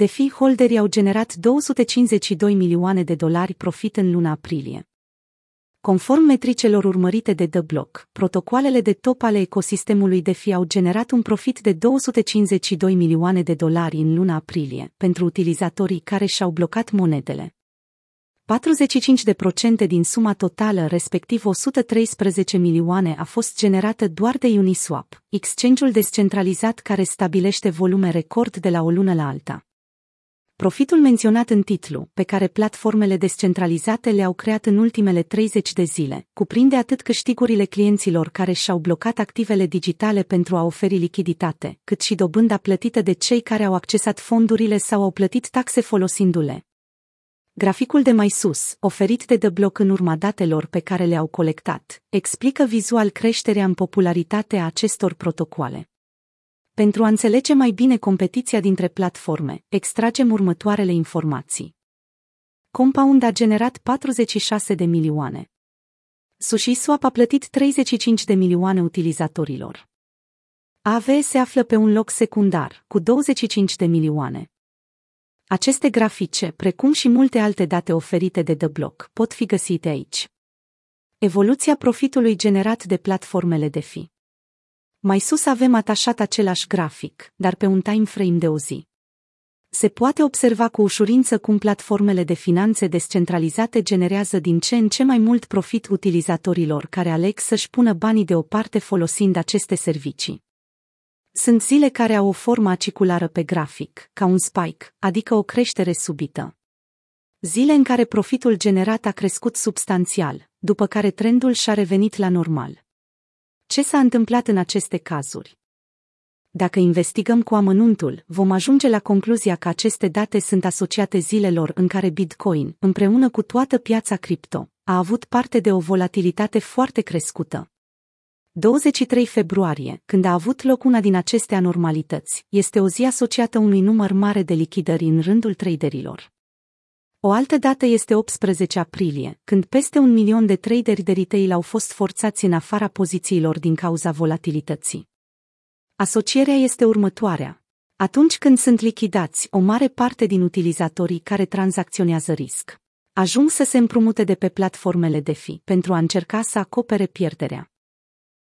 DeFi holderii au generat 252 milioane de dolari profit în luna aprilie. Conform metricelor urmărite de The Block, protocoalele de top ale ecosistemului DeFi au generat un profit de 252 milioane de dolari în luna aprilie pentru utilizatorii care și-au blocat monedele. 45% din suma totală, respectiv 113 milioane, a fost generată doar de Uniswap, exchange-ul descentralizat care stabilește volume record de la o lună la alta. Profitul menționat în titlu, pe care platformele descentralizate le-au creat în ultimele 30 de zile, cuprinde atât câștigurile clienților care și-au blocat activele digitale pentru a oferi lichiditate, cât și dobânda plătită de cei care au accesat fondurile sau au plătit taxe folosindu-le. Graficul de mai sus, oferit de The Block în urma datelor pe care le-au colectat, explică vizual creșterea în popularitate a acestor protocoale. Pentru a înțelege mai bine competiția dintre platforme, extragem următoarele informații. Compound a generat 46 de milioane. SushiSwap a plătit 35 de milioane utilizatorilor. AV se află pe un loc secundar, cu 25 de milioane. Aceste grafice, precum și multe alte date oferite de The Block, pot fi găsite aici. Evoluția profitului generat de platformele DeFi. Mai sus avem atașat același grafic, dar pe un time frame de o zi. Se poate observa cu ușurință cum platformele de finanțe descentralizate generează din ce în ce mai mult profit utilizatorilor care aleg să-și pună banii deoparte folosind aceste servicii. Sunt zile care au o formă aciculară pe grafic, ca un spike, adică o creștere subită. Zile în care profitul generat a crescut substanțial, după care trendul și-a revenit la normal. Ce s-a întâmplat în aceste cazuri? Dacă investigăm cu amănuntul, vom ajunge la concluzia că aceste date sunt asociate zilelor în care Bitcoin, împreună cu toată piața cripto, a avut parte de o volatilitate foarte crescută. 23 februarie, când a avut loc una din aceste anormalități, este o zi asociată unui număr mare de lichidări în rândul traderilor. O altă dată este 18 aprilie, când peste un milion de traderi de retail au fost forțați în afara pozițiilor din cauza volatilității. Asocierea este următoarea. Atunci când sunt lichidați, o mare parte din utilizatorii care tranzacționează risc ajung să se împrumute de pe platformele DeFi pentru a încerca să acopere pierderea.